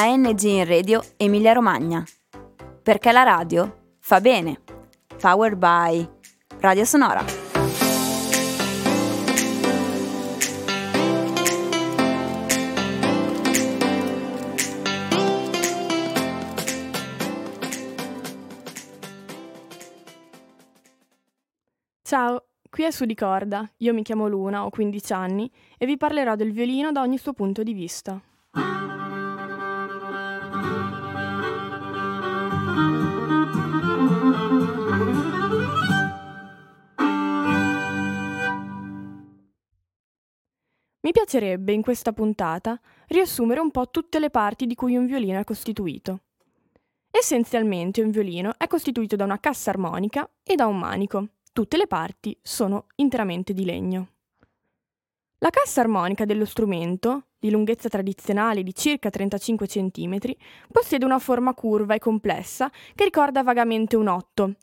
ANG in Radio Emilia Romagna. Perché la radio fa bene. Powered by Radio Sonora. Ciao, qui è Su di Corda. Io mi chiamo Luna, ho 15 anni e vi parlerò del violino da ogni suo punto di vista. Mi piacerebbe in questa puntata riassumere un po' tutte le parti di cui un violino è costituito. Essenzialmente un violino è costituito da una cassa armonica e da un manico. Tutte le parti sono interamente di legno. La cassa armonica dello strumento, di lunghezza tradizionale di circa 35 cm, possiede una forma curva e complessa che ricorda vagamente un otto.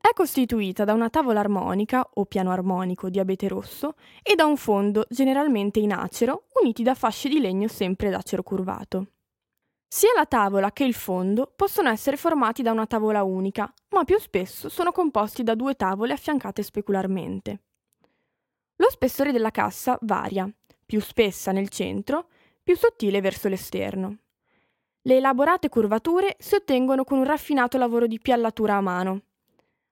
È costituita da una tavola armonica o piano armonico di abete rosso e da un fondo generalmente in acero uniti da fasce di legno sempre d'acero curvato. Sia la tavola che il fondo possono essere formati da una tavola unica, ma più spesso sono composti da due tavole affiancate specularmente. Lo spessore della cassa varia, più spessa nel centro, più sottile verso l'esterno. Le elaborate curvature si ottengono con un raffinato lavoro di piallatura a mano.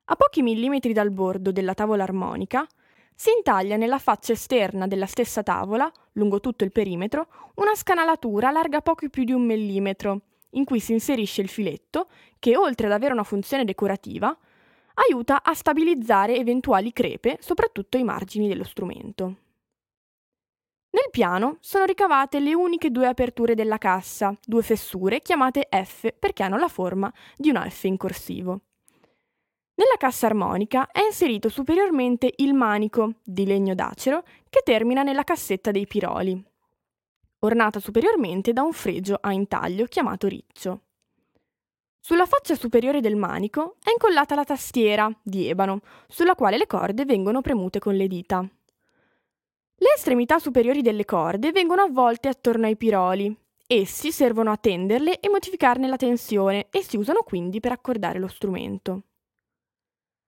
A pochi millimetri dal bordo della tavola armonica si intaglia nella faccia esterna della stessa tavola, lungo tutto il perimetro, una scanalatura larga poco più di un millimetro, in cui si inserisce il filetto che, oltre ad avere una funzione decorativa, aiuta a stabilizzare eventuali crepe, soprattutto ai margini dello strumento. Nel piano sono ricavate le uniche due aperture della cassa, due fessure chiamate F perché hanno la forma di una F in corsivo. Nella cassa armonica è inserito superiormente il manico di legno d'acero che termina nella cassetta dei piroli, ornata superiormente da un fregio a intaglio chiamato riccio. Sulla faccia superiore del manico è incollata la tastiera di ebano, sulla quale le corde vengono premute con le dita. Le estremità superiori delle corde vengono avvolte attorno ai piroli. Essi servono a tenderle e modificarne la tensione e si usano quindi per accordare lo strumento.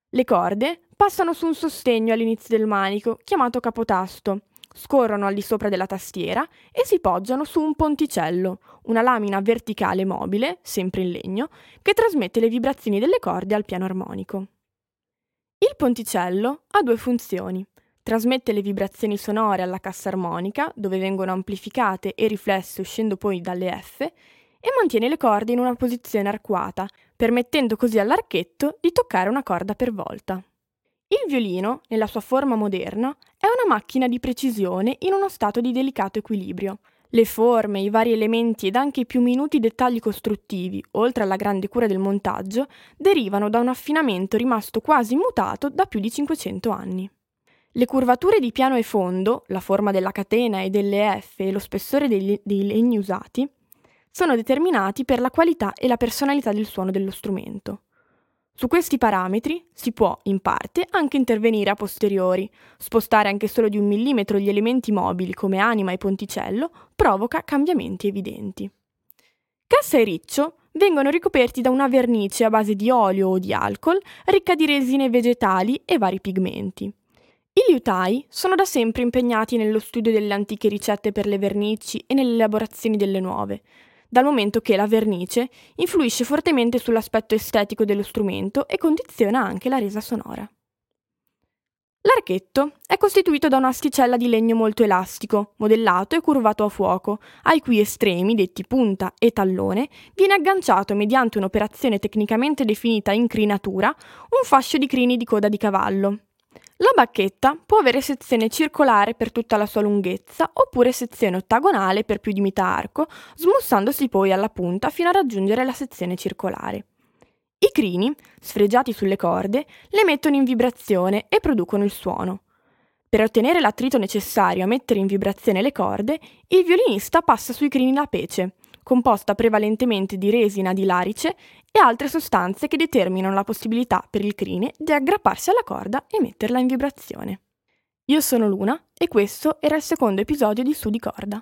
Le corde passano su un sostegno all'inizio del manico, chiamato capotasto, scorrono al di sopra della tastiera e si poggiano su un ponticello, una lamina verticale mobile, sempre in legno, che trasmette le vibrazioni delle corde al piano armonico. Il ponticello ha due funzioni. Trasmette le vibrazioni sonore alla cassa armonica, dove vengono amplificate e riflesse uscendo poi dalle F, e mantiene le corde in una posizione arcuata, permettendo così all'archetto di toccare una corda per volta. Il violino, nella sua forma moderna, è una macchina di precisione in uno stato di delicato equilibrio. Le forme, i vari elementi ed anche i più minuti dettagli costruttivi, oltre alla grande cura del montaggio, derivano da un affinamento rimasto quasi immutato da più di 500 anni. Le curvature di piano e fondo, la forma della catena e delle F e lo spessore dei, dei legni usati, sono determinati per la qualità e la personalità del suono dello strumento. Su questi parametri si può, in parte, anche intervenire a posteriori. Spostare anche solo di un millimetro gli elementi mobili come anima e ponticello provoca cambiamenti evidenti. Cassa e riccio vengono ricoperti da una vernice a base di olio o di alcol ricca di resine vegetali e vari pigmenti. I liutai sono da sempre impegnati nello studio delle antiche ricette per le vernici e nelle elaborazioni delle nuove, dal momento che la vernice influisce fortemente sull'aspetto estetico dello strumento e condiziona anche la resa sonora. L'archetto è costituito da un'asticella di legno molto elastico, modellato e curvato a fuoco, ai cui estremi, detti punta e tallone, viene agganciato mediante un'operazione tecnicamente definita incrinatura un fascio di crini di coda di cavallo, la bacchetta può avere sezione circolare per tutta la sua lunghezza oppure sezione ottagonale per più di metà arco, smussandosi poi alla punta fino a raggiungere la sezione circolare. I crini, sfregiati sulle corde, le mettono in vibrazione e producono il suono. Per ottenere l'attrito necessario a mettere in vibrazione le corde, il violinista passa sui crini la pece, composta prevalentemente di resina di larice e altre sostanze che determinano la possibilità per il crine di aggrapparsi alla corda e metterla in vibrazione. Io sono Luna e questo era il secondo episodio di Su di Corda.